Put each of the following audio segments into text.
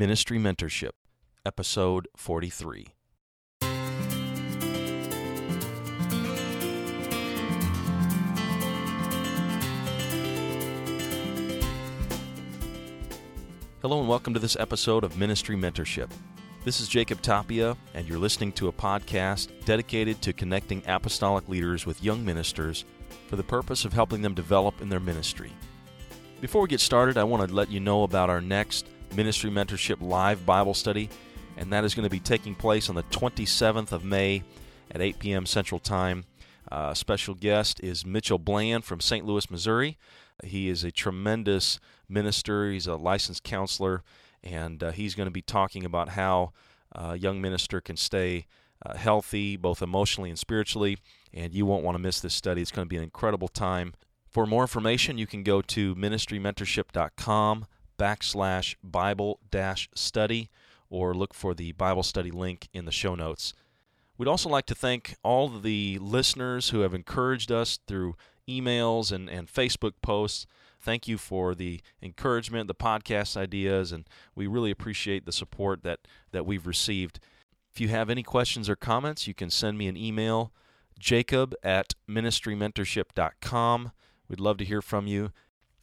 Ministry Mentorship, Episode 43. Hello and welcome to this episode of Ministry Mentorship. This is Jacob Tapia, and you're listening to a podcast dedicated to connecting apostolic leaders with young ministers for the purpose of helping them develop in their ministry. Before we get started, I want to let you know about our next Ministry Mentorship Live Bible Study, and that is going to be taking place on the 27th of May at 8 p.m. Central Time. Uh, special guest is Mitchell Bland from St. Louis, Missouri. He is a tremendous minister, he's a licensed counselor, and uh, he's going to be talking about how a young minister can stay uh, healthy, both emotionally and spiritually. And you won't want to miss this study. It's going to be an incredible time. For more information, you can go to ministrymentorship.com backslash Bible dash study or look for the Bible study link in the show notes. We'd also like to thank all the listeners who have encouraged us through emails and, and Facebook posts. Thank you for the encouragement, the podcast ideas, and we really appreciate the support that, that we've received. If you have any questions or comments, you can send me an email, jacob at ministrymentorship.com. We'd love to hear from you.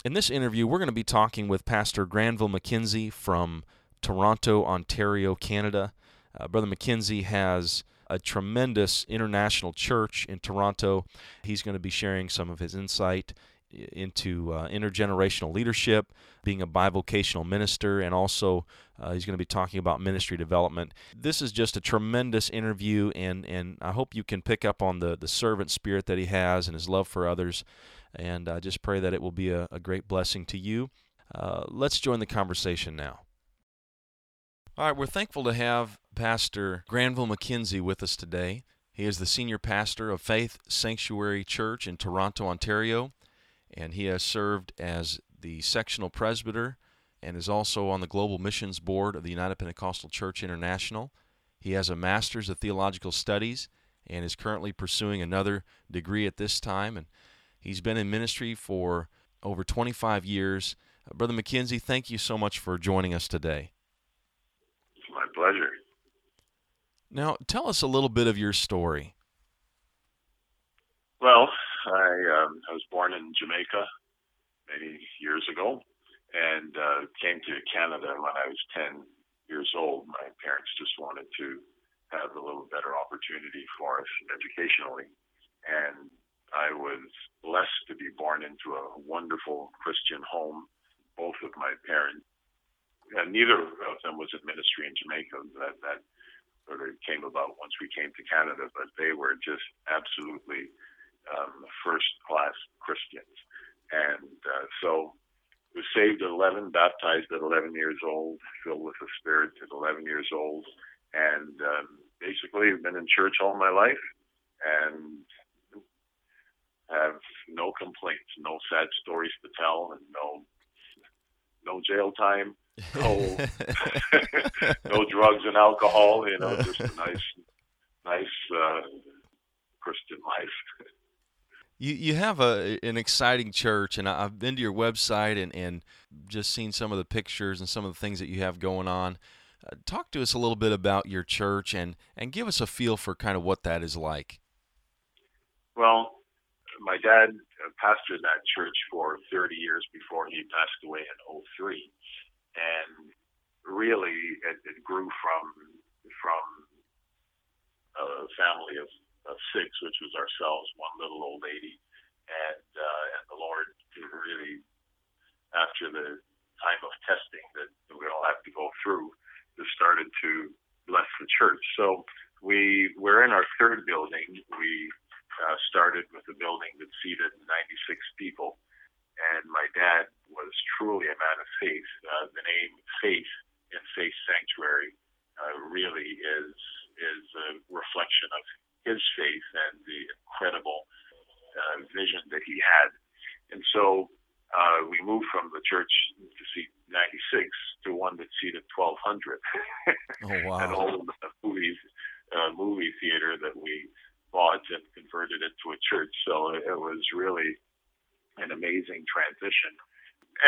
In this interview, we're going to be talking with Pastor Granville McKenzie from Toronto, Ontario, Canada. Uh, Brother McKenzie has a tremendous international church in Toronto. He's going to be sharing some of his insight into uh, intergenerational leadership, being a bivocational minister, and also uh, he's going to be talking about ministry development. This is just a tremendous interview, and, and I hope you can pick up on the, the servant spirit that he has and his love for others. And I just pray that it will be a, a great blessing to you. Uh, let's join the conversation now. All right, we're thankful to have Pastor Granville McKenzie with us today. He is the senior pastor of Faith Sanctuary Church in Toronto, Ontario, and he has served as the sectional presbyter and is also on the Global Missions Board of the United Pentecostal Church International. He has a master's of theological studies and is currently pursuing another degree at this time. And he's been in ministry for over 25 years. Uh, Brother McKenzie, thank you so much for joining us today. It's my pleasure. Now, tell us a little bit of your story. Well, I, um, I was born in Jamaica many years ago and uh, came to Canada when I was 10 years old. My parents just wanted to have a little better opportunity for us educationally. And I was blessed to be born into a wonderful Christian home. Both of my parents, and neither of them was in ministry in Jamaica. That that sort of came about once we came to Canada, but they were just absolutely um, first class Christians. And uh, so was saved at 11, baptized at 11 years old, filled with the Spirit at 11 years old, and um, basically have been in church all my life and have no complaints, no sad stories to tell, and no no jail time, no no drugs and alcohol. You know, just a nice nice uh, Christian life. You you have a an exciting church, and I've been to your website and, and just seen some of the pictures and some of the things that you have going on. Uh, talk to us a little bit about your church and and give us a feel for kind of what that is like. Well, my dad pastored that church for 30 years before he passed away in 03, and really it, it grew from from a family of of six, which was ourselves, one little old lady, and uh, and the Lord really, after the time of testing that we all have to go through, just started to bless the church. So we we're in our third building. We uh, started with a building that seated 96 people, and my dad was truly a man of faith. Uh, the name Faith in Faith Sanctuary uh, really is is a reflection of his faith and the incredible uh, vision that he had. And so uh, we moved from the church to seat 96 to one that seated 1,200. oh, wow. An old movie, uh, movie theater that we and converted it to a church. So it, it was really an amazing transition.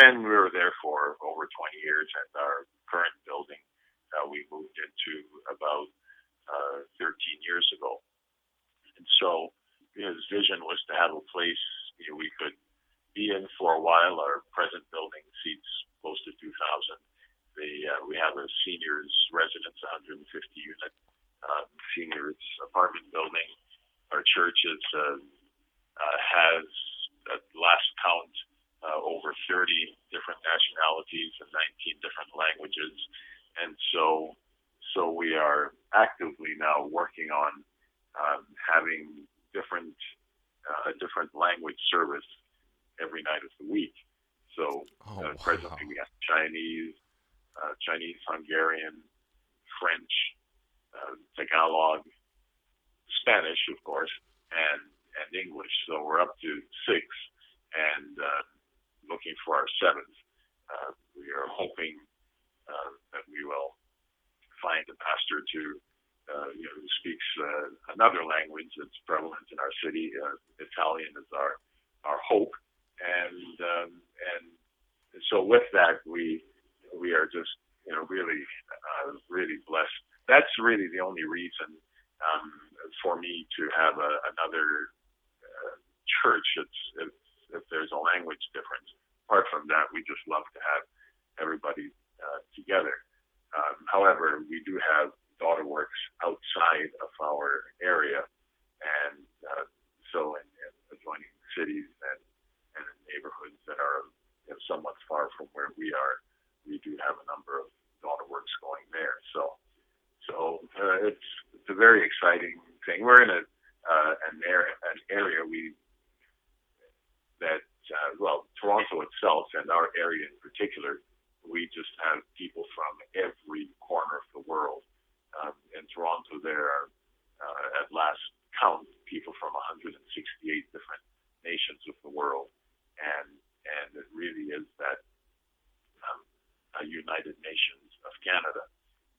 And we were there for over 20 years, and our current building uh, we moved into about uh, 13 years ago. And so his vision was to have a place you know, we could be in for a while. Our present building seats close to 2,000. The, uh, we have a seniors residence, 150 unit um, seniors apartment building our church is, uh, uh, has, at last count, uh, over 30 different nationalities and 19 different languages. And so, so we are actively now working on um, having different uh, a different language service every night of the week. So oh, uh, presently wow. we have Chinese, uh, Chinese, Hungarian, French, uh, Tagalog, Spanish, of course, and and English. So we're up to six, and uh, looking for our seventh. Uh, we are hoping uh, that we will find a pastor to uh, you know, who speaks uh, another language that's prevalent in our city. Uh, Italian is our our hope, and um, and so with that we we are just you know really uh, really blessed. That's really the only reason um, for me to have a, another uh, church. It's if, if there's a language difference. Apart from that, we just love to have everybody uh, together. Um, however, we do have daughter works outside of our area, and uh, so in, in adjoining cities and, and in neighborhoods that are you know, somewhat far from where we are, we do have a number of daughter works going there. So, so uh, it's it's a very exciting thing. We're in a uh, an area an area we that uh, well Toronto itself and our area in particular, we just have people from every corner of the world um, in Toronto, there are, uh, at last count, people from 168 different nations of the world, and and it really is that um, a United Nations of Canada,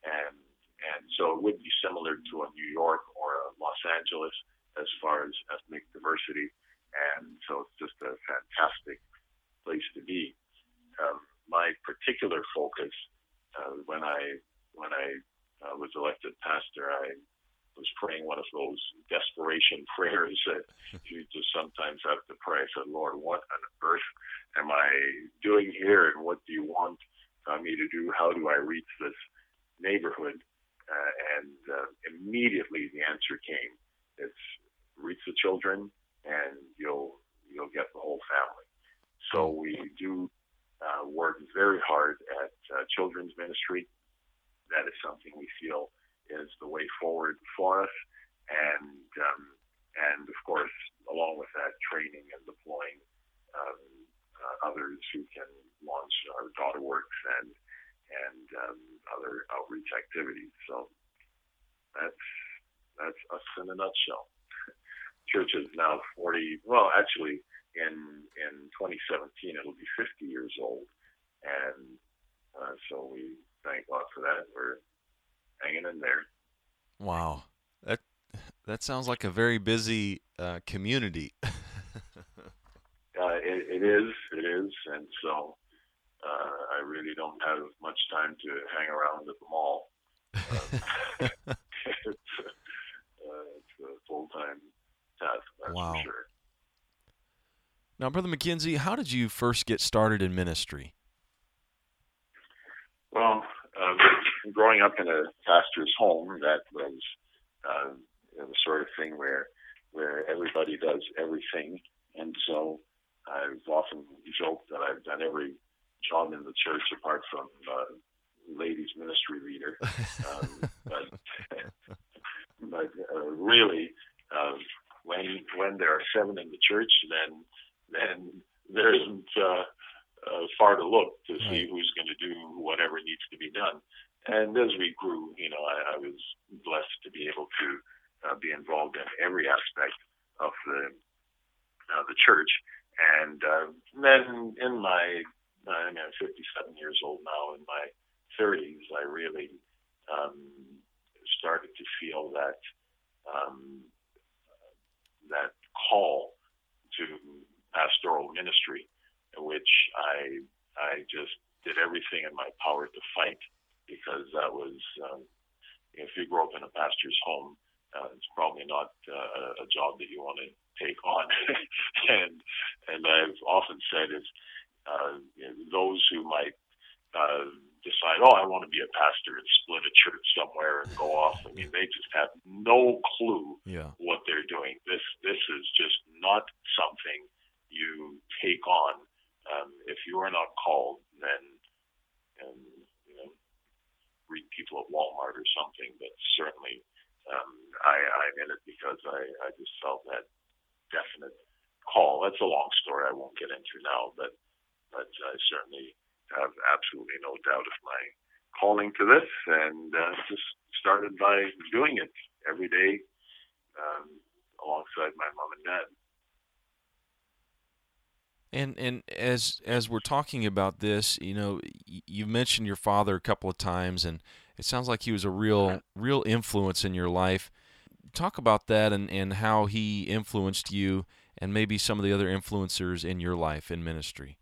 and and so it would be similar to a New York or a Los Angeles as far as ethnic diversity, and so it's just a fantastic place to be. Um, my particular focus uh, when I when I uh, was elected pastor, I was praying one of those desperation prayers that you just sometimes have to pray. I said, Lord, what on earth am I doing here, and what do you want uh, me to do? How do I reach this neighborhood? And uh, immediately the answer came: it's reach the children, and you'll you'll get the whole family. So we do uh, work very hard at uh, children's ministry that is something we feel is the way forward for us. And um, and of course, along with that, training and deploying um, uh, others who can launch our daughter works and and um, other outreach activities. So that's that's us in a nutshell. Church is now 40. Well, actually, in in 2017, it'll be 50 years old, and uh, so we thank God for that. We're hanging in there. Wow, that that sounds like a very busy uh, community. uh, it, it is, it is, and so uh, I really don't have much time to hang around at the mall. it's, uh, it's a full time task, that's wow. for sure. Now, Brother McKenzie, how did you first get started in ministry? Well, uh, growing up in a pastor's home, that was uh, the sort of thing where where everybody does everything, and so I've often joked that I've done every job in the church apart from uh, ladies ministry leader. Um, but but uh, really, uh, when when there are seven in the church, then then there isn't. Uh, uh, far to look to see who's going to do whatever needs to be done. And as we grew, you know, I, I was blessed to be able to uh, be involved in every aspect of the uh, the church. And uh, then in my, I mean, I'm 57 years old now. In my 30s, I really um, started to feel that um, that call to pastoral ministry which I I just did everything in my power to fight because that was um, if you grow up in a pastor's home, uh, it's probably not uh, a job that you want to take on. and and I've often said is uh, those who might uh, decide, oh, I want to be a pastor and split a church somewhere and go off. I mean, they just have no clue yeah. what they're doing. This this is just not something you take on um, if you are not called. Then, um, you know, read people at Walmart or something. But certainly, um, I, I'm in it because I, I just felt that definite call. That's a long story I won't get into now, but but I certainly have absolutely no doubt of my calling to this, and uh, just started by doing it every day um, alongside my mom and dad. And and as as we're talking about this, you know, you mentioned your father a couple of times, and it sounds like he was a real real influence in your life. Talk about that and and how he influenced you, and maybe some of the other influencers in your life in ministry.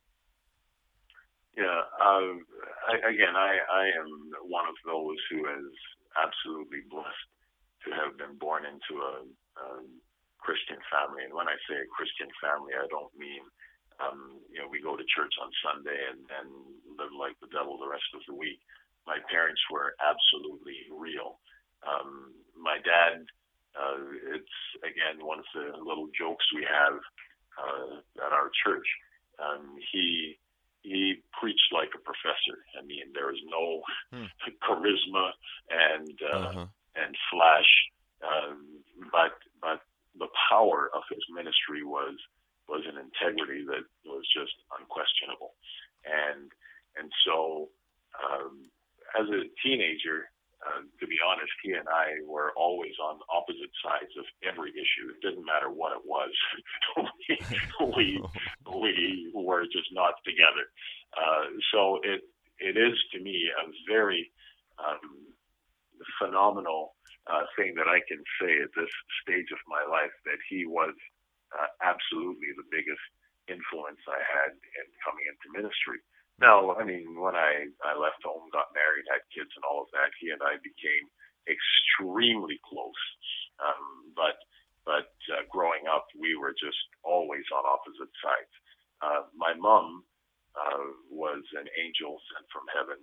Yeah. Um, I, again, I I am one of those who is absolutely blessed to have been born into a, a Christian family. And when I say a Christian family, I don't mean um, you know, we go to church on Sunday and, and live like the devil the rest of the week. My parents were absolutely real. Um, my dad, uh, it's again one of the little jokes we have uh, at our church. Um, he he preached like a professor. I mean, there was no hmm. charisma and uh, uh-huh. and flash, um, but but the power of his ministry was was an integrity that was just unquestionable. And and so um, as a teenager, uh, to be honest, he and I were always on opposite sides of every issue. It didn't matter what it was. we, we we were just not together. Uh, so it it is to me a very um, phenomenal uh, thing that I can say at this stage of my life that he was uh, absolutely the biggest influence I had in coming into ministry. Now, I mean, when I, I left home, got married, had kids, and all of that, he and I became extremely close. Um, but but uh, growing up, we were just always on opposite sides. Uh, my mom uh, was an angel sent from heaven.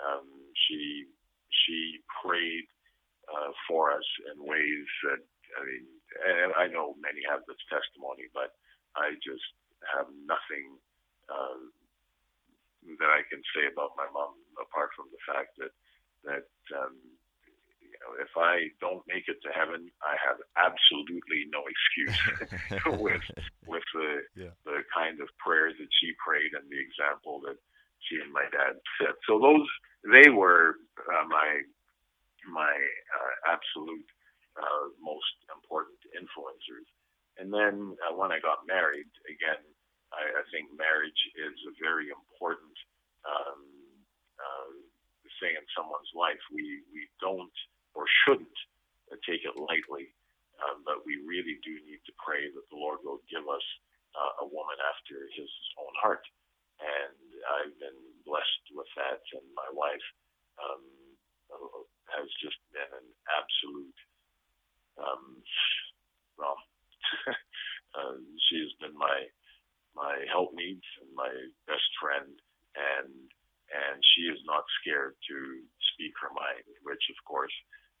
Um, she she prayed uh, for us in ways that I mean and I know many have this testimony, but I just have nothing uh, that I can say about my mom apart from the fact that that um, you know if I don't make it to heaven, I have absolutely no excuse with with the yeah. the kind of prayers that she prayed and the example that she and my dad set. So those they were uh, my my uh, absolute uh, most important influencers. And then uh, when I got married, again, I, I think marriage is a very important um, uh, thing in someone's life. We we don't or shouldn't take it lightly, um, but we really do need to pray that the Lord will give us uh, a woman after His own heart. And I've been blessed with that, and my wife um, has just been an absolute um, well, uh, she has been my my helpmeet and my best friend, and and she is not scared to speak her mind, which of course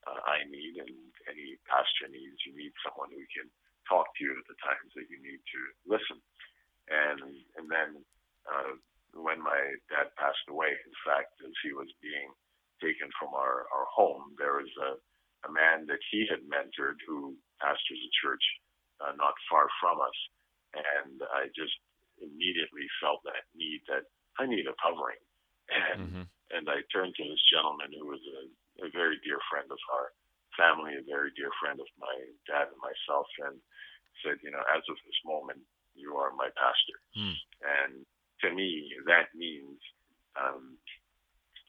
uh, I need, and any pastor needs. You need someone who can talk to you at the times that you need to listen. And and then uh, when my dad passed away, in fact, as he was being taken from our, our home, there was a a man that he had mentored who pastors a church uh, not far from us. And I just immediately felt that need that I need a covering. And, mm-hmm. and I turned to this gentleman who was a, a very dear friend of our family, a very dear friend of my dad and myself, and said, you know, as of this moment, you are my pastor. Mm. And to me, that means um,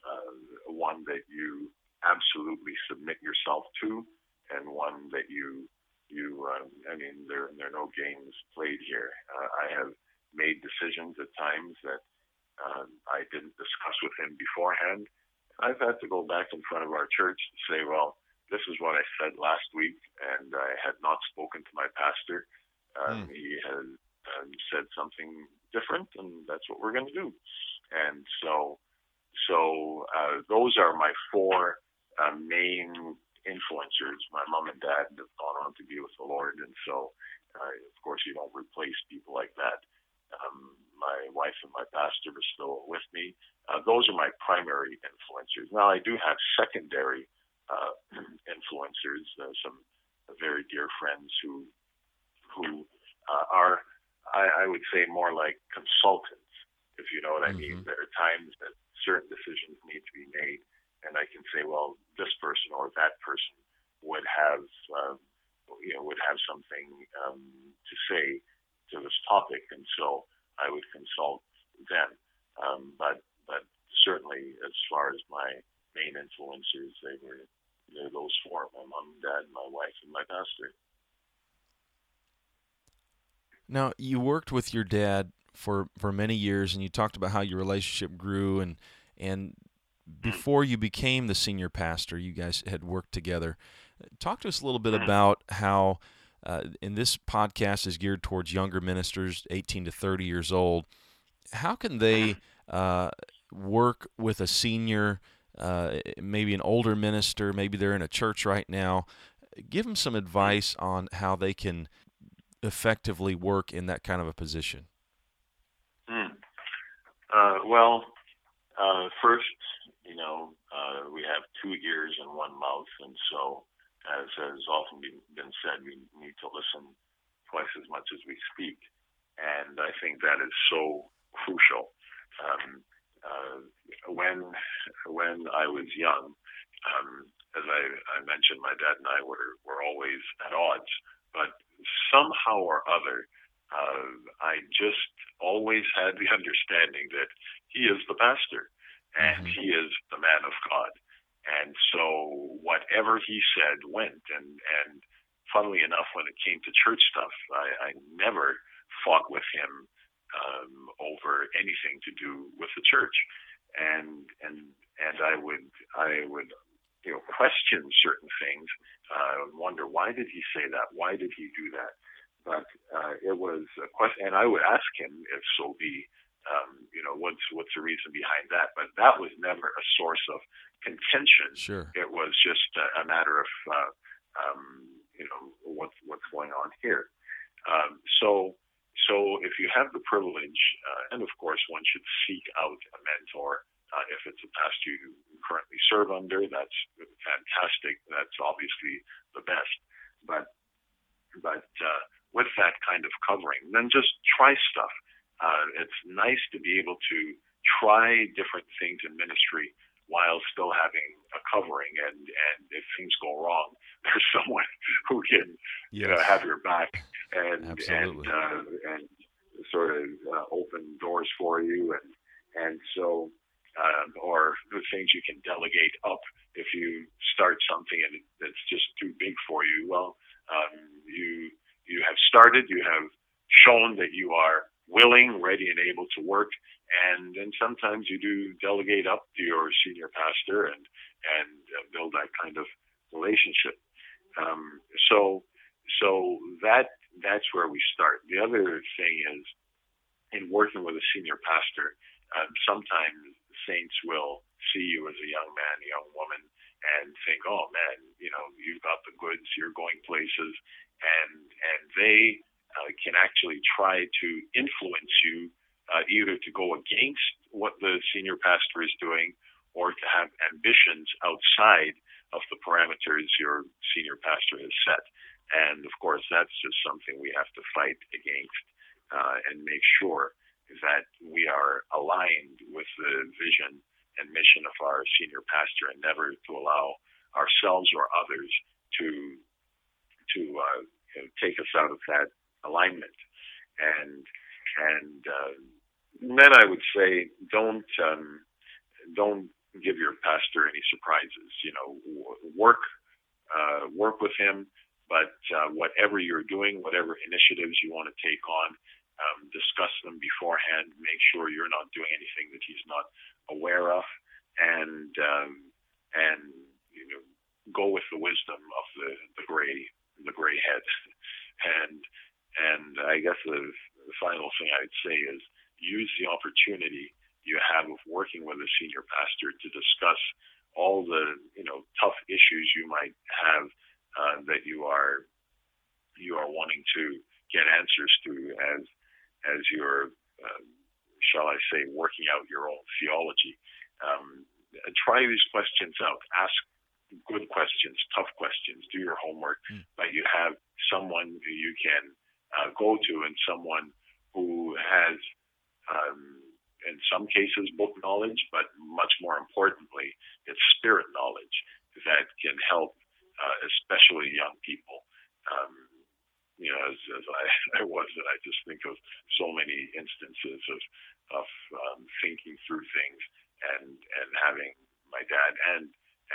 uh, one that you absolutely submit yourself to, and one that you you uh, I mean there there are no games played here. Uh, I have made decisions at times that um, I didn't discuss with him beforehand. I've had to go back in front of our church and say, well, this is what I said last week, and I had not spoken to my pastor. Um, mm. He had um, said something different, and that's what we're going to do. And so, so uh, those are my four uh, main influencers. My mom and dad have gone on to be with the Lord, and so, uh, of course, you don't replace people like that. Um, my wife and my pastor are still with me. Uh, those are my primary influencers. Now, I do have secondary uh, influencers, uh, some very dear friends who who uh, are, I, I would say, more like consultants, if you know what mm-hmm. I mean. Mm-hmm. There are times that certain decisions need to be made, and I can say, well, this person or that person would have, um, you know, would have something um, to say to this topic, and so I would consult them. Um, but but certainly, as far as my main influencers, they were they're those four: my mom, dad, my wife, and my pastor. Now, you worked with your dad for for many years, and you talked about how your relationship grew, and and before you became the senior pastor, you guys had worked together. Talk to us a little bit about how. Uh, and this podcast is geared towards younger ministers, 18 to 30 years old. How can they uh, work with a senior uh, maybe an older minister, maybe they're in a church right now. Give them some advice on how they can effectively work in that kind of a position. Mm. Uh, well, uh, first, you know, uh, we have two ears and one mouth, and so, as has often been said, we need to listen twice as much as we speak, and I think that is so crucial. Um, uh, when when I was young, um, as I, I mentioned, my dad and I were were always at odds, but somehow or other, uh, I just always had the understanding that he is the pastor and mm-hmm. he is the man of God. And so whatever he said went. And, and funnily enough, when it came to church stuff, I, I never fought with him um, over anything to do with the church, and and and I would I would you know question certain things, uh, wonder why did he say that? Why did he do that? But uh, it was a question, and I would ask him if so be, um, you know, what's what's the reason behind that? But that was never a source of contention. Sure, it was just a, a matter of uh, um, you know what's what's going on here. Um, so so if you have the privilege, uh, and of course one should seek out a mentor. Uh, if it's a pastor you currently serve under, that's fantastic. That's obviously the best. But but uh, with that kind of covering, then just try stuff. Uh, it's nice to be able to try different things in ministry while still having a covering. And, and if things go wrong, there's someone who can yes. you know, have your back and Absolutely. and uh, and sort of uh, open doors for you. And and so, um, or the things you can delegate up if you start something and it's just too big for you. Well, um, you you have started. You have shown that you are willing, ready, and able to work. And then sometimes you do delegate up to your senior pastor and and uh, build that kind of relationship. Um, so so that that's where we start. The other thing is in working with a senior pastor. Um, sometimes saints will see you as a young man, a young woman, and think, "Oh man, you know, you've got the goods. You're going places," and and they uh, can actually try to influence you uh, either to go against what the senior pastor is doing or to have ambitions outside of the parameters your senior pastor has set. And of course, that's just something we have to fight against uh, and make sure that we are aligned with the vision and mission of our senior pastor and never to allow ourselves or others to to uh, take us out of that alignment. And and uh, then I would say don't um, don't give your pastor any surprises. You know, work uh, work with him, but uh, whatever you're doing, whatever initiatives you want to take on, um, discuss them beforehand. Make sure you're not doing anything that he's not aware of, and um, and you know, go with the wisdom of the the gray the gray head, and and I guess the, the final thing I'd say is use the opportunity you have of working with a senior pastor to discuss all the you know tough issues you might have uh, that you are you are wanting to get answers to as as you're uh, shall I say working out your own theology. Um, try these questions out. Ask good questions, tough questions. Do your homework, mm. but you have someone who you can uh, go to and someone who has um, in some cases book knowledge, but much more importantly, it's spirit knowledge that can help, uh, especially young people. Um, you know, as, as I, I was, and I just think of so many instances of of um, thinking through things and and having my dad and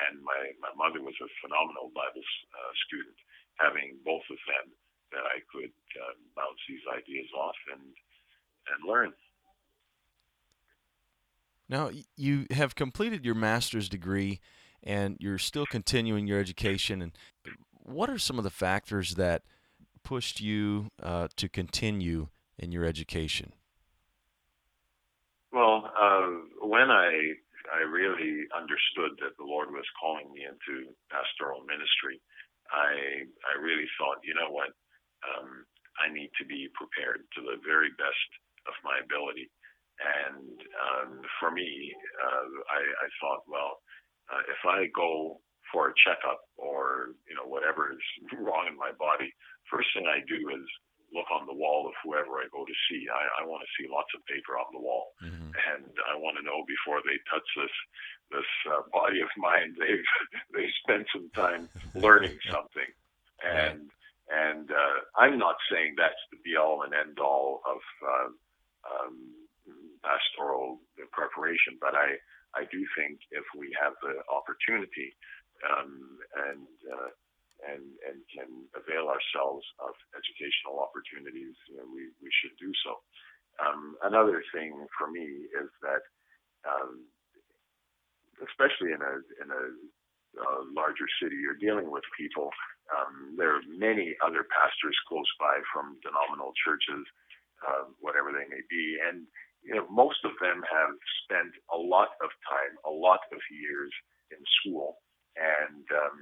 and my my mother was a phenomenal Bible uh, student. Having both of them that I could uh, bounce these ideas off and and learn. Now, you have completed your master's degree and you're still continuing your education. And what are some of the factors that pushed you uh, to continue in your education? Well, uh, when I I really understood that the Lord was calling me into pastoral ministry, I I really thought, you know what, um, I need to be prepared to the very best of my ability. And um, for me, uh, I, I thought, well, uh, if I go for a checkup or you know whatever is wrong in my body, first thing I do is look on the wall of whoever I go to see. I, I want to see lots of paper on the wall, mm-hmm. and I want to know before they touch this this uh, body of mine, they've they spent some time learning something, and and uh, I'm not saying that's the be all and end all of uh, um, pastoral preparation. But I, I do think if we have the opportunity um, and uh, and and can avail ourselves of educational opportunities, you know, we we should do so. Um, another thing for me is that, um, especially in a in a, a larger city, you're dealing with people. Um, there are many other pastors close by from denominational churches, uh, whatever they may be, and you know, most of them have spent a lot of time, a lot of years in school, and um,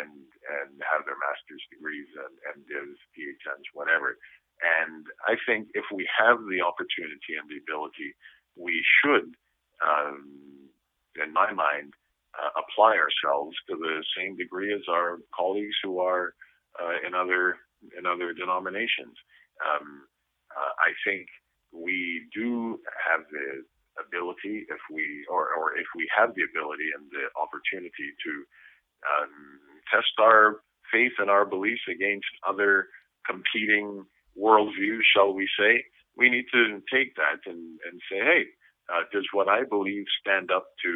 and and have their master's degrees and, and divs, PhDs, whatever. And I think if we have the opportunity and the ability, we should, um, in my mind, uh, apply ourselves to the same degree as our colleagues who are uh, in other in other denominations. Um, uh, I think we do have the ability, if we or, or if we have the ability and the opportunity to um, test our faith and our beliefs against other competing worldviews, shall we say, we need to take that and, and say, hey, uh, does what I believe stand up to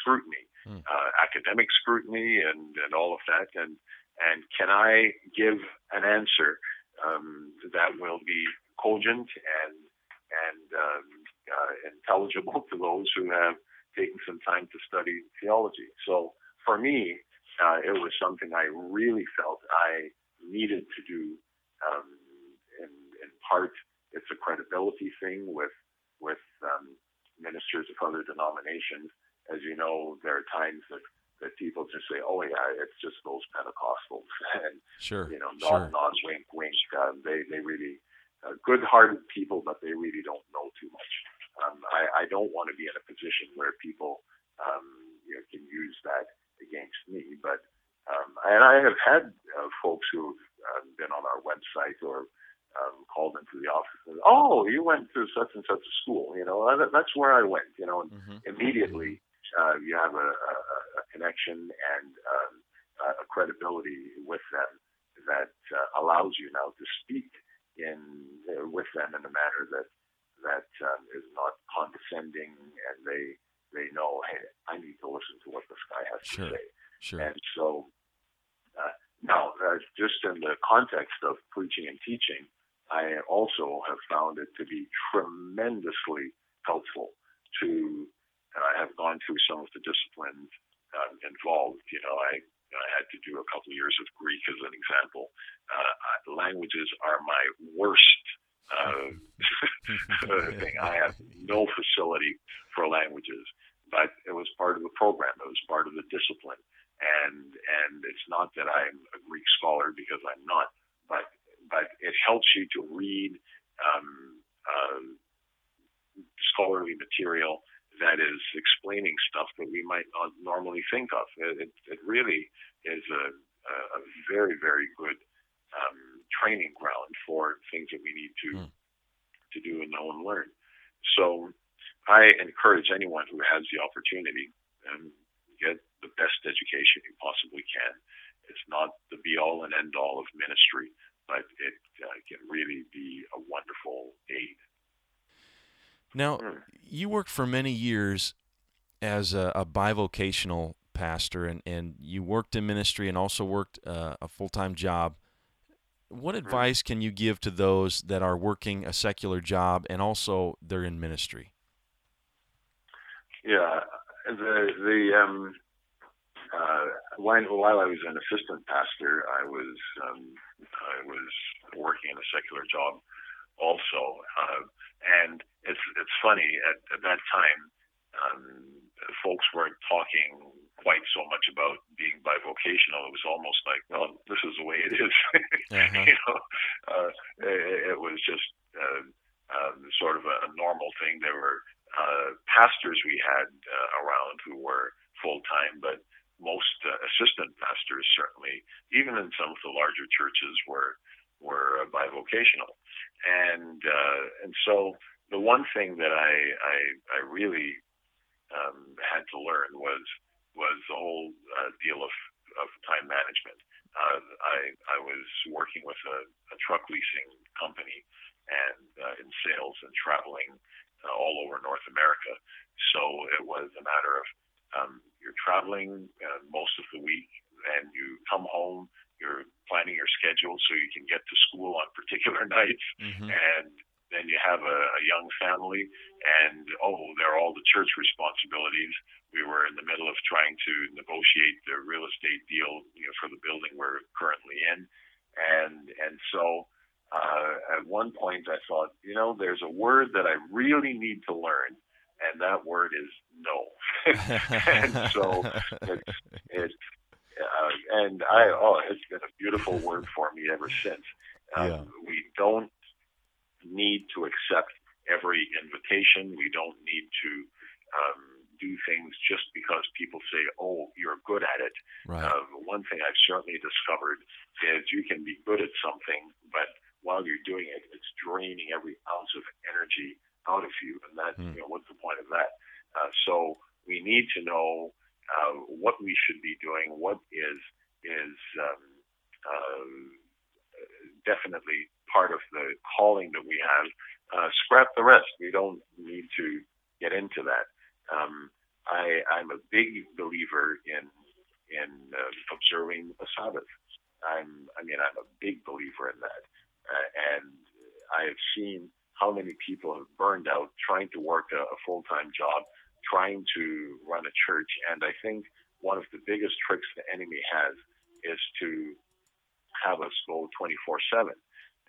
scrutiny, mm. uh, academic scrutiny, and, and all of that? And and can I give an answer um, that will be cogent and and um, uh, intelligible to those who have taken some time to study theology. So for me, uh, it was something I really felt I needed to do. Um, in, in part, it's a credibility thing with with um, ministers of other denominations. As you know, there are times that that people just say, "Oh yeah, it's just those Pentecostals," and sure, you know, nod, sure. nod, wink, wink. Uh, they they really uh, good-hearted people, but they really don't know too much. Um, I, I don't want to be in a position where people um, you know, can use that against me. But um, and I have had uh, folks who've uh, been on our website or um, called into the office and oh, you went to such and such a school. You know, that, that's where I went. You know, and mm-hmm. immediately uh, you have a, a, a connection and um, a credibility with them that uh, allows you now to speak in uh, with them in a manner that that um, is not condescending, and they they know, hey, I need to listen to what this guy has sure. to say. Sure. And so uh, now, uh, just in the context of preaching and teaching, I also have found it to be tremendously helpful to. I have gone through some of the disciplines um, involved. You know, I I had to do a couple of years of Greek as an example. Uh, languages are my worst uh, thing. I have no facility for languages, but it was part of the program. It was part of the discipline, and and it's not that I'm a Greek scholar because I'm not, but but it helps you to read um, uh, scholarly material that is explaining stuff that we might not normally think of. It, it, it really is a, a, very, very good um, training ground for things that we need to mm. to do and know and learn. So I encourage anyone who has the opportunity and get the best education you possibly can. It's not the be all and end all of ministry, but it uh, can really be a wonderful aid now, mm. you worked for many years as a, a, bivocational pastor, and, and you worked in ministry and also worked uh, a full time job. What mm-hmm. advice can you give to those that are working a secular job and also they're in ministry? Yeah, the the um, uh, while, while I was an assistant pastor, I was um, I was working in a secular job also. Uh, and it's it's funny at, at that time, um, folks weren't talking quite so much about being bivocational. It was almost like, well, this is the way it is. uh-huh. you know, uh, it, it was just uh, um, sort of a, a normal thing. There were uh, pastors we had uh, around who were full time, but most uh, assistant pastors certainly, even in some of the larger churches, were were uh, bivocational, and uh, and so the one thing that I I, I really um, had to learn was was the whole uh, deal of, of time management. Uh, I I was working with a, a truck leasing company and uh, in sales and traveling uh, all over North America. So it was a matter of um, you're traveling uh, most of the week and you come home you're planning your schedule so you can get to school on particular nights mm-hmm. and then you have a, a young family and oh there are all the church responsibilities we were in the middle of trying to negotiate the real estate deal you know for the building we're currently in and and so uh, at one point I thought you know there's a word that I really need to learn and that word is no and so it's it's uh, and I oh, it's been a beautiful word for me ever since. Um, yeah. We don't need to accept every invitation. We don't need to um, do things just because people say, "Oh, you're good at it." Right. Uh, one thing I've certainly discovered is you can be good at something, but while you're doing it, it's draining every ounce of energy out of you, and that mm. you know what's the point of that? Uh, so we need to know uh, what we should be doing, what is is um, uh, definitely part of the calling that we have. Uh, scrap the rest. We don't need to get into that. Um, I, I'm a big believer in in uh, observing the Sabbath. I'm, I mean, I'm a big believer in that, uh, and I have seen how many people have burned out trying to work a, a full time job trying to run a church. And I think one of the biggest tricks the enemy has is to have us go 24 7.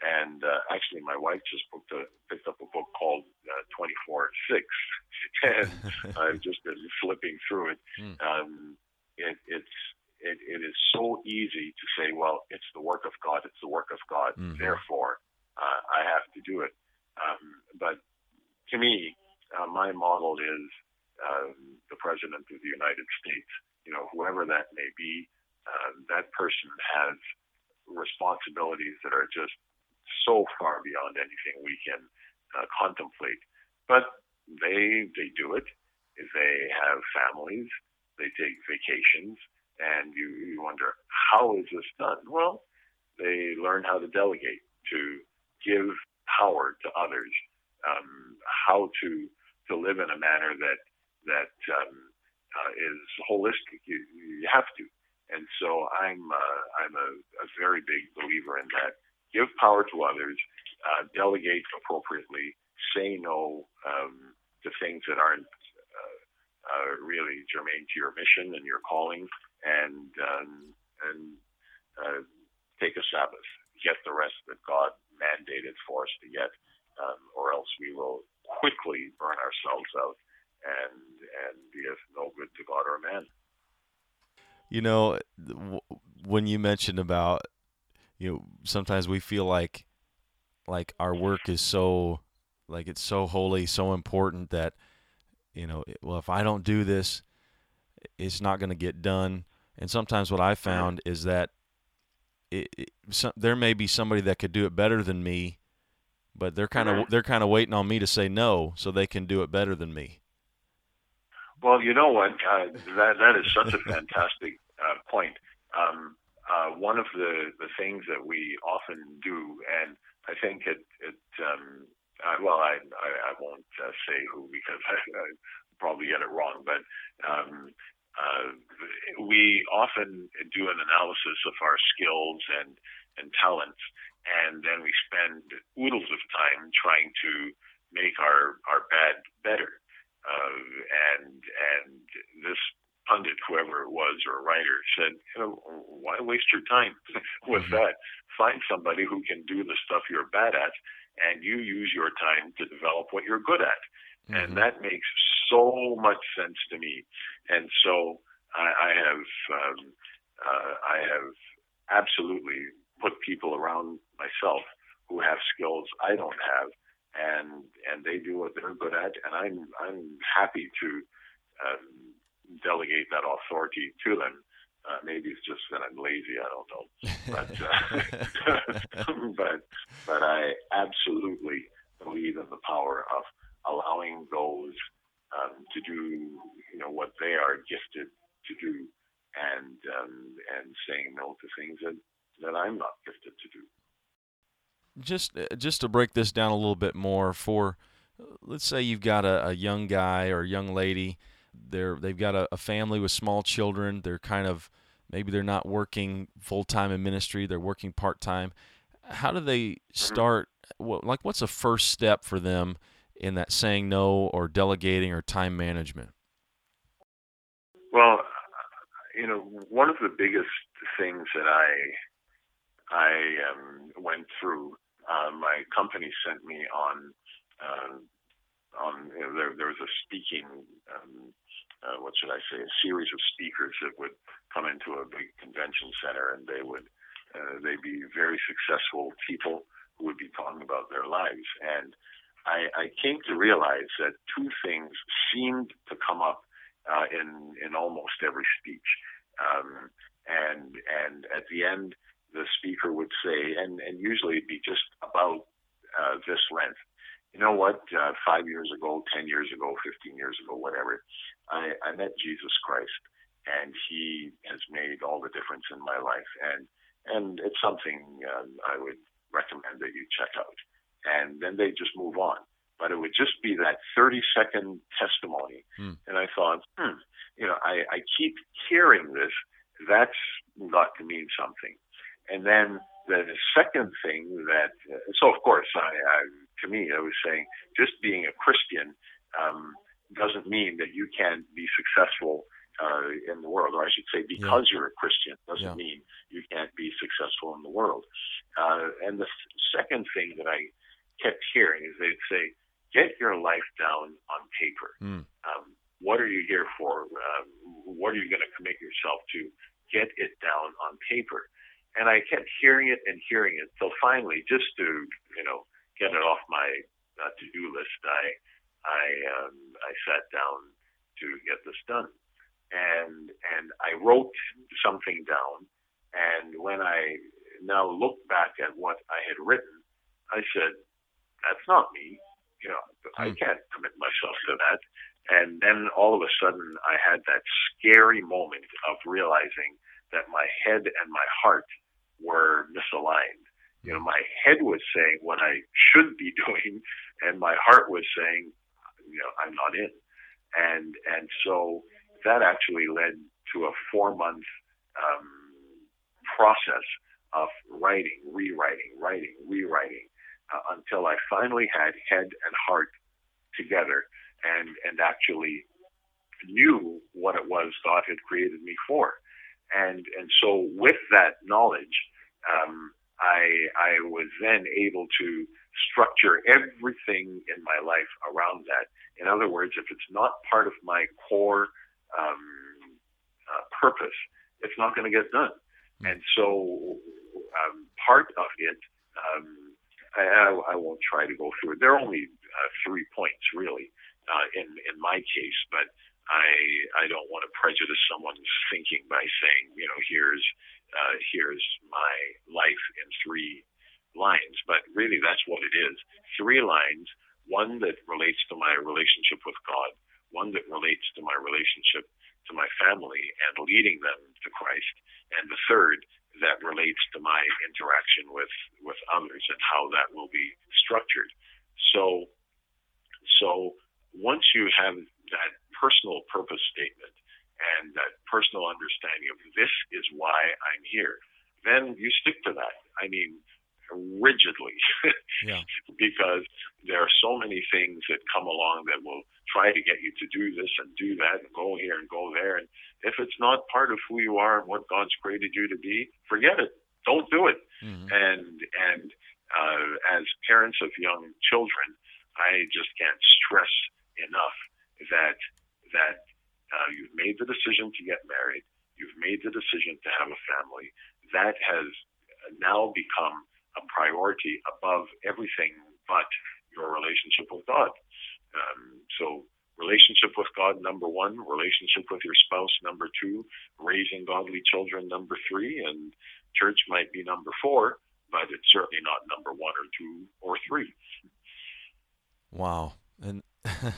And uh, actually, my wife just booked a, picked up a book called uh, 24 6. and I've just been flipping through it. Mm. Um, it it's it, it is so easy to say, well, it's the work of God, it's the work of God, mm-hmm. therefore uh, I have to do it. Um, but to me, uh, my model is um, the President of the United States, you know, whoever that may be, uh, that person has responsibilities that are just so far beyond anything we can uh, contemplate. But they they do it. They have families. They take vacations, and you, you wonder how is this done? Well, they learn how to delegate, to give power to others, um, how to to live in a manner that that um, uh, is holistic. You, you have to. And so I'm uh, I'm a, a very big believer in that. Give power to others, uh, delegate appropriately, say no um, to things that aren't uh, uh, really germane to your mission and your calling, and um, and uh, take a Sabbath, get the rest that God mandated for us to get, um, or else we will quickly burn ourselves out and and be of no good to God or man. You know, when you mentioned about you know sometimes we feel like like our work is so like it's so holy, so important that you know, well if I don't do this, it's not going to get done. And sometimes what I found is that it, it, there may be somebody that could do it better than me, but they're kind of they're kind of waiting on me to say no so they can do it better than me. Well, you know what? Uh, that that is such a fantastic uh, point. Um, uh, one of the the things that we often do, and I think it it um, uh, well, I I, I won't uh, say who because I, I probably get it wrong, but um, uh, we often do an analysis of our skills and, and talents, and then we spend oodles of time trying to make our, our bad better. Uh, and and this pundit, whoever it was, or a writer, said, you know, why waste your time with mm-hmm. that? Find somebody who can do the stuff you're bad at, and you use your time to develop what you're good at. Mm-hmm. And that makes so much sense to me. And so I, I have, um, uh, I have absolutely put people around myself who have skills I don't have, and and they do what they're good at, and I'm I'm happy to um, delegate that authority to them. Uh, maybe it's just that I'm lazy. I don't know, but uh, but but I absolutely believe in the power of allowing those um, to do you know what they are gifted to do, and um, and saying no to things that that I'm not gifted to do. Just uh, just to break this down a little bit more, for let's say you've got a, a young guy or a young lady, they're they've got a, a family with small children. They're kind of maybe they're not working full time in ministry. They're working part time. How do they mm-hmm. start? What, like, what's the first step for them in that saying no or delegating or time management? Well, you know, one of the biggest things that I I um, went through, uh, my company sent me on uh, on you know, there there was a speaking um, uh, what should I say a series of speakers that would come into a big convention center and they would uh, they'd be very successful people who would be talking about their lives and I, I came to realize that two things seemed to come up uh, in in almost every speech. Um, and and at the end, the speaker would say, and and usually it'd be just about uh, this length. You know what? Uh, five years ago, ten years ago, fifteen years ago, whatever, I, I met Jesus Christ, and He has made all the difference in my life, and and it's something um, I would recommend that you check out. And then they just move on but it would just be that 30 second testimony. Mm. And I thought, hmm, you know, I, I keep hearing this. That's got to mean something. And then the second thing that, uh, so of course, I, I, to me, I was saying just being a Christian um, doesn't mean that you can't be successful uh, in the world, or I should say, because yeah. you're a Christian doesn't yeah. mean you can't be successful in the world. Uh, and the second thing that I kept hearing is they'd say, get your life down on paper. Mm. Um, what are you here for? Um, what are you going to commit yourself to? Get it down on paper. And I kept hearing it and hearing it till finally, just to you know get it off my uh, to-do list, I I um, I sat down to get this done, and and I wrote something down. And when I now look back at what I had written, I said, "That's not me you know, I hmm. can't commit myself to that. And then all of a sudden, I had that scary moment of realizing that my head and my heart were misaligned. You know, my head was saying what I should be doing, and my heart was saying, you know, I'm not in. And and so that actually led to a four month um, process of writing, rewriting, writing, rewriting, uh, until I finally had head and heart together and and actually knew what it was God had created me for. And and so with that knowledge, um, I I was then able to structure everything in my life around that. In other words, if it's not part of my core um, uh, purpose, it's not going to get done. Hmm. And so um, part of it, um, I, I, won't try to go through it. There are only uh, three points really uh, in in my case, but I I don't want to prejudice someone's thinking by saying you know here's uh, here's my life in three lines, but really that's what it is. Three lines. One that relates to my relationship with God, one that relates to my relationship to my family and leading them to Christ, and the third that relates to my interaction with with others and how that will be structured. So, so once you have that personal purpose statement and that personal understanding of this is why I'm here, then you stick to that. I mean, rigidly, yeah. because there are so many things that come along that will try to get you to do this and do that and go here and go there. And if it's not part of who you are and what God's created you to be, forget it. Don't do it. Mm-hmm. And and uh, as parents of young children, I just can't stress enough that that uh, you've made the decision to get married, you've made the decision to have a family. That has now become a priority above everything but your relationship with God. Um, so, relationship with God, number one, relationship with your spouse, number two, raising godly children, number three, and church might be number four, but it's certainly not number one or two or three. Wow. And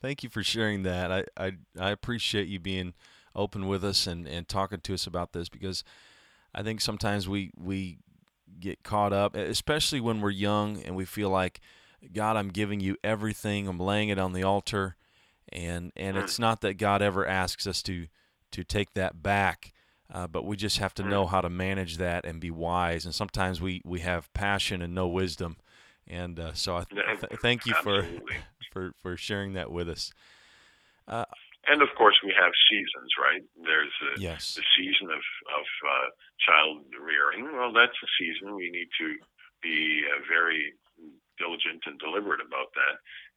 thank you for sharing that. I, I, I appreciate you being open with us and, and talking to us about this because I think sometimes we, we get caught up, especially when we're young and we feel like, God, I'm giving you everything. I'm laying it on the altar, and and it's not that God ever asks us to to take that back, uh, but we just have to know how to manage that and be wise. And sometimes we we have passion and no wisdom, and uh, so I th- thank you for for for sharing that with us. Uh, and of course, we have seasons, right? There's a, yes. the season of of uh, child rearing. Well, that's a season we need to be uh, very diligent and deliberate about that,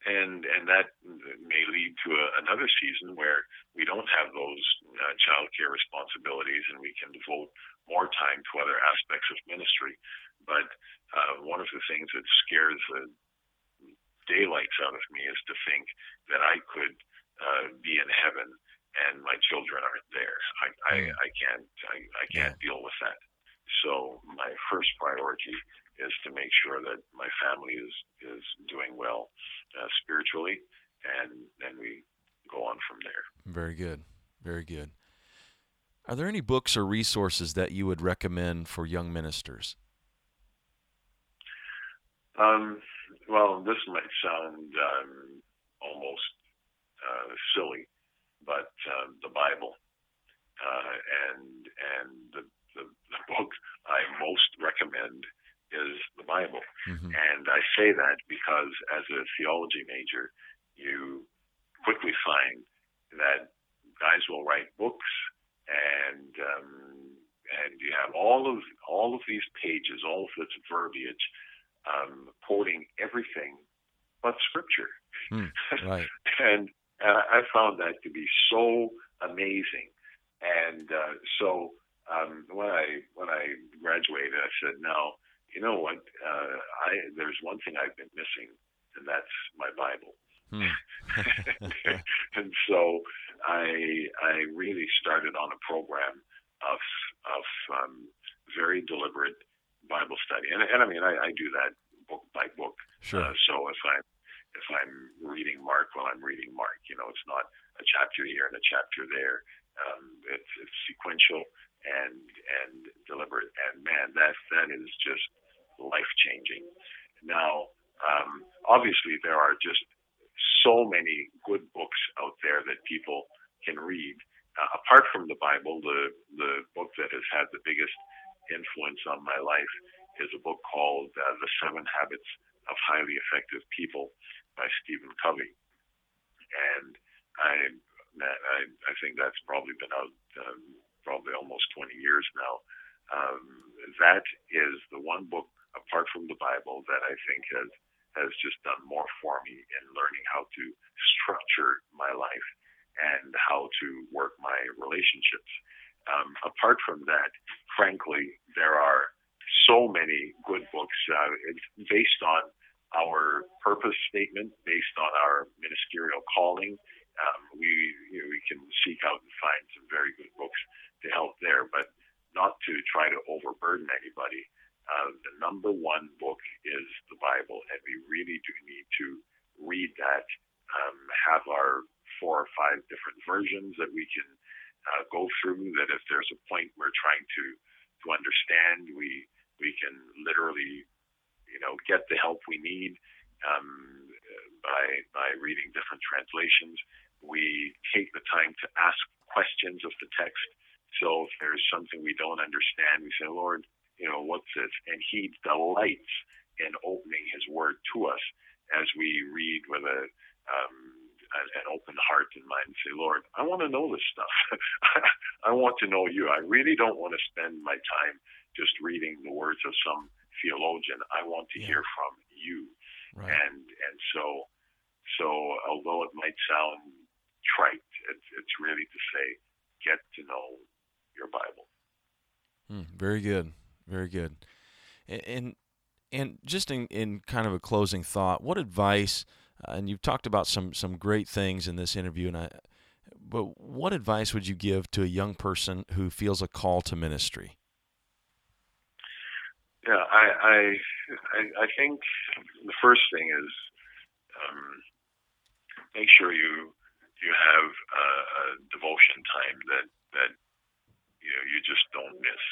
and and that may lead to a, another season where we don't have those uh, child care responsibilities, and we can devote more time to other aspects of ministry. But uh, one of the things that scares the daylights out of me is to think that I could uh, be in heaven and my children aren't there. I, I, hmm. I can't I, I can't yeah. deal with that. So my first priority is to make sure that my family is is doing well uh, spiritually, and then we go on from there. Very good, very good. Are there any books or resources that you would recommend for young ministers? Um, well, this might sound um, almost uh, silly, but um, the Bible uh, and and the, the, the book I most recommend is the Bible, mm-hmm. and I say that because as a theology major, you quickly find that guys will write books and um, and you have all of all of these pages, all of this verbiage, um, quoting everything but scripture. Mm, right. and and I found that to be so amazing. And uh, so um, when I when I graduated, I said, "Now, you know what? Uh, I there's one thing I've been missing, and that's my Bible." Hmm. and so I I really started on a program of of um, very deliberate Bible study, and, and I mean I, I do that book by book. Sure. Uh, so if I'm if I'm reading Mark, well, I'm reading Mark. You know, it's not a chapter here and a chapter there. Um, it's, it's sequential and and deliberate. And man, that that is just life changing. Now, um, obviously, there are just so many good books out there that people can read. Uh, apart from the Bible, the the book that has had the biggest influence on my life is a book called uh, The Seven Habits of Highly Effective People by Stephen Covey, and I I, I think that's probably been out um, probably almost 20 years now. Um, that is the one book apart from the Bible that I think has has just done more for me in learning how to structure my life and how to work my relationships. Um, apart from that, frankly, there are so many good books. Uh, based on our purpose statement, based on our ministerial calling. Um, we you know, we can seek out and find some very good books to help there, but not to try to overburden anybody. Uh, the number one book is the Bible, and we really do need to read that. Um, have our four or five different versions that we can uh, go through. That if there's a point we're trying to to understand, we we can literally, you know, get the help we need um, by by reading different translations. We take the time to ask questions of the text. So if there's something we don't understand, we say, Lord, you know, what's this? And He delights in opening His Word to us as we read with a um, an open heart and mind and say, Lord, I want to know this stuff. I want to know you. I really don't want to spend my time just reading the words of some theologian. I want to yeah. hear from you. Right. And and so so although it might sound trite, it's it's really to say, get to know your Bible. Mm, very good, very good. And and just in, in kind of a closing thought, what advice? Uh, and you've talked about some some great things in this interview, and I. But what advice would you give to a young person who feels a call to ministry? Yeah, I, I, I think the first thing is um, make sure you you have a, a devotion time that that you know you just don't miss.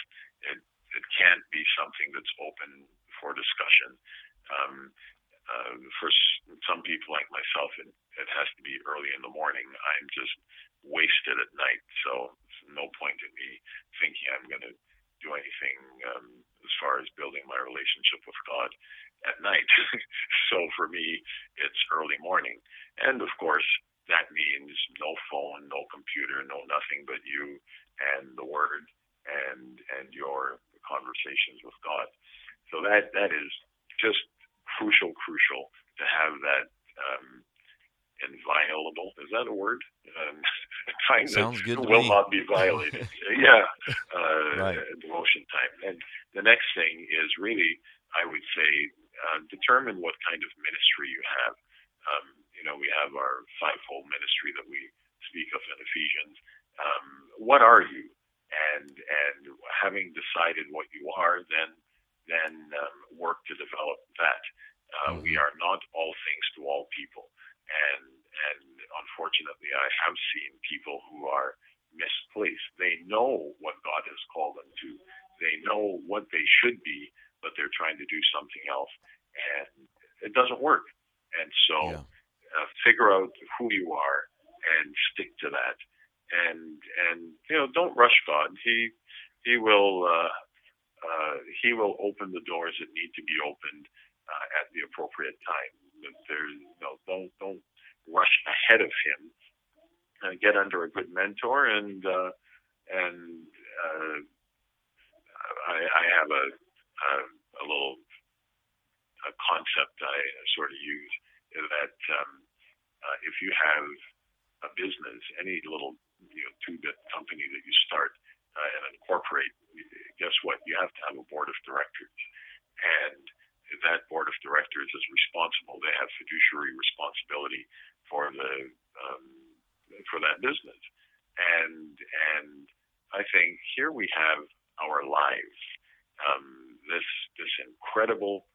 It it can't be something that's open for discussion. Um, uh, for some people like myself, it, it has to be early in the morning. I'm just wasted at night, so no point in me thinking I'm going to do anything um, as far as building my relationship with God at night. so for me, it's early morning. And of course, that means no phone, no computer, no nothing but you and the Word and and your conversations with God. So that that is just crucial, crucial to have that um, inviolable. Is that a word? Um, kind Sounds good will me. not be violated. yeah, uh, right. devotion time. And the next thing is really, I would say, uh, determine what kind of ministry you have. Um, you know, we have our fivefold ministry that we speak of in Ephesians. Um, what are you? And and having decided what you are, then then um, work to develop that. Uh, mm-hmm. We are not all things to all people and and unfortunately, I have seen people who are misplaced. They know what God has called them to. They know what they should be, but they're trying to do something else, and it doesn't work. And so, yeah. uh, figure out who you are and stick to that. And and you know, don't rush God. He he will uh, uh, he will open the doors that need to be opened uh, at the appropriate time there's you know, don't don't rush ahead of him. Uh, get under a good mentor, and uh, and uh, I, I have a, a a little a concept I sort of use that um, uh, if you have a business, any little you know two-bit company that you start uh, and incorporate, guess what? You have to have a board of directors, and that board of directors is responsible. They have fiduciary responsibility for the um, for that business, and and I think here we have our lives, um, this this incredible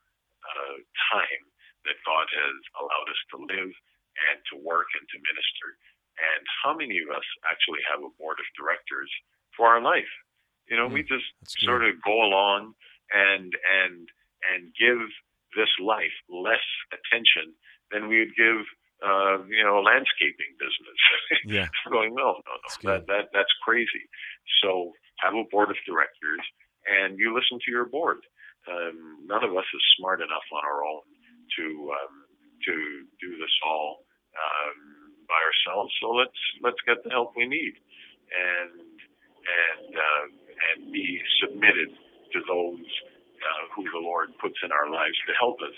uh, time that God has allowed us to live and to work and to minister. And how many of us actually have a board of directors for our life? You know, mm, we just sort of go along and and and give this life less attention than we would give, uh, you know, a landscaping business. Yeah. Going, no, no, no, that, that, that's crazy. So have a board of directors and you listen to your board. Um, none of us is smart enough on our own to, um, to do this all, um, by ourselves. So let's, let's get the help we need. And, and uh, and be submitted to those uh, who the Lord puts in our lives to help us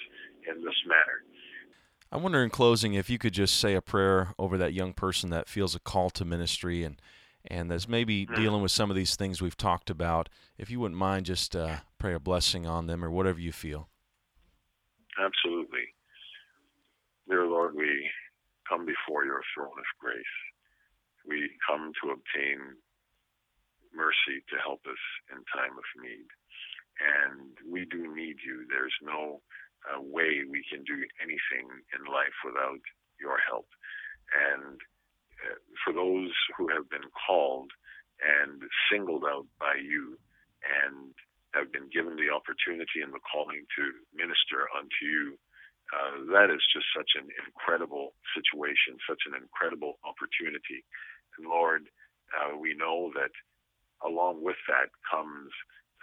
in this manner. I wonder, in closing, if you could just say a prayer over that young person that feels a call to ministry and and that's maybe mm. dealing with some of these things we've talked about. If you wouldn't mind, just uh, pray a blessing on them or whatever you feel. Absolutely, dear Lord, we come before your throne of grace. We come to obtain mercy to help us in time of need, and we do need you. There's no uh, way we can do anything in life without your help. And uh, for those who have been called and singled out by you and have been given the opportunity and the calling to minister unto you, uh, that is just such an incredible situation, such an incredible opportunity. And Lord, uh, we know that along with that comes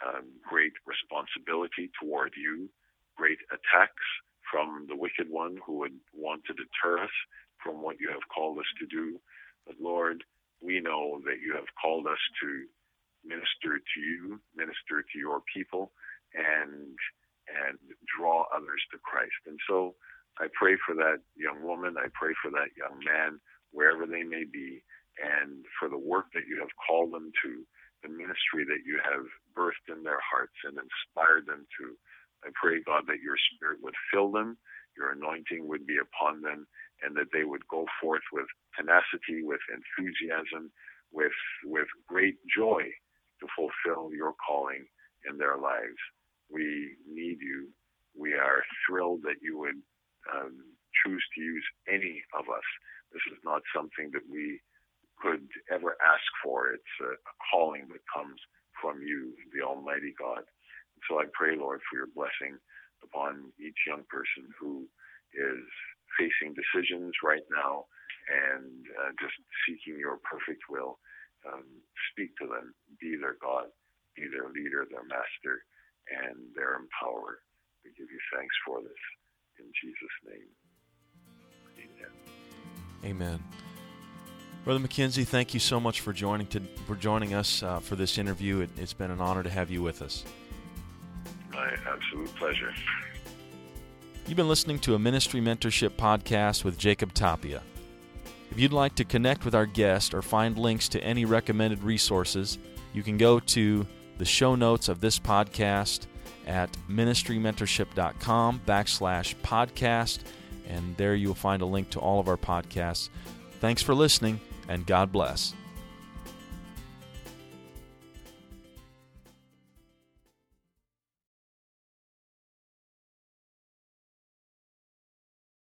um, great responsibility toward you great attacks from the wicked one who would want to deter us from what you have called us to do. But Lord, we know that you have called us to minister to you, minister to your people, and and draw others to Christ. And so I pray for that young woman, I pray for that young man, wherever they may be, and for the work that you have called them to, the ministry that you have birthed in their hearts and inspired them to. I pray, God, that your spirit would fill them, your anointing would be upon them, and that they would go forth with tenacity, with enthusiasm, with, with great joy to fulfill your calling in their lives. We need you. We are thrilled that you would um, choose to use any of us. This is not something that we could ever ask for. It's a, a calling that comes from you, the Almighty God. So I pray, Lord, for your blessing upon each young person who is facing decisions right now and uh, just seeking your perfect will. Um, speak to them, be their God, be their leader, their master, and they're empowered. We give you thanks for this. In Jesus' name, amen. Amen. Brother McKenzie, thank you so much for joining to, for joining us uh, for this interview. It, it's been an honor to have you with us my absolute pleasure. You've been listening to a ministry mentorship podcast with Jacob Tapia. If you'd like to connect with our guest or find links to any recommended resources, you can go to the show notes of this podcast at ministrymentorship.com backslash podcast, and there you'll find a link to all of our podcasts. Thanks for listening, and God bless.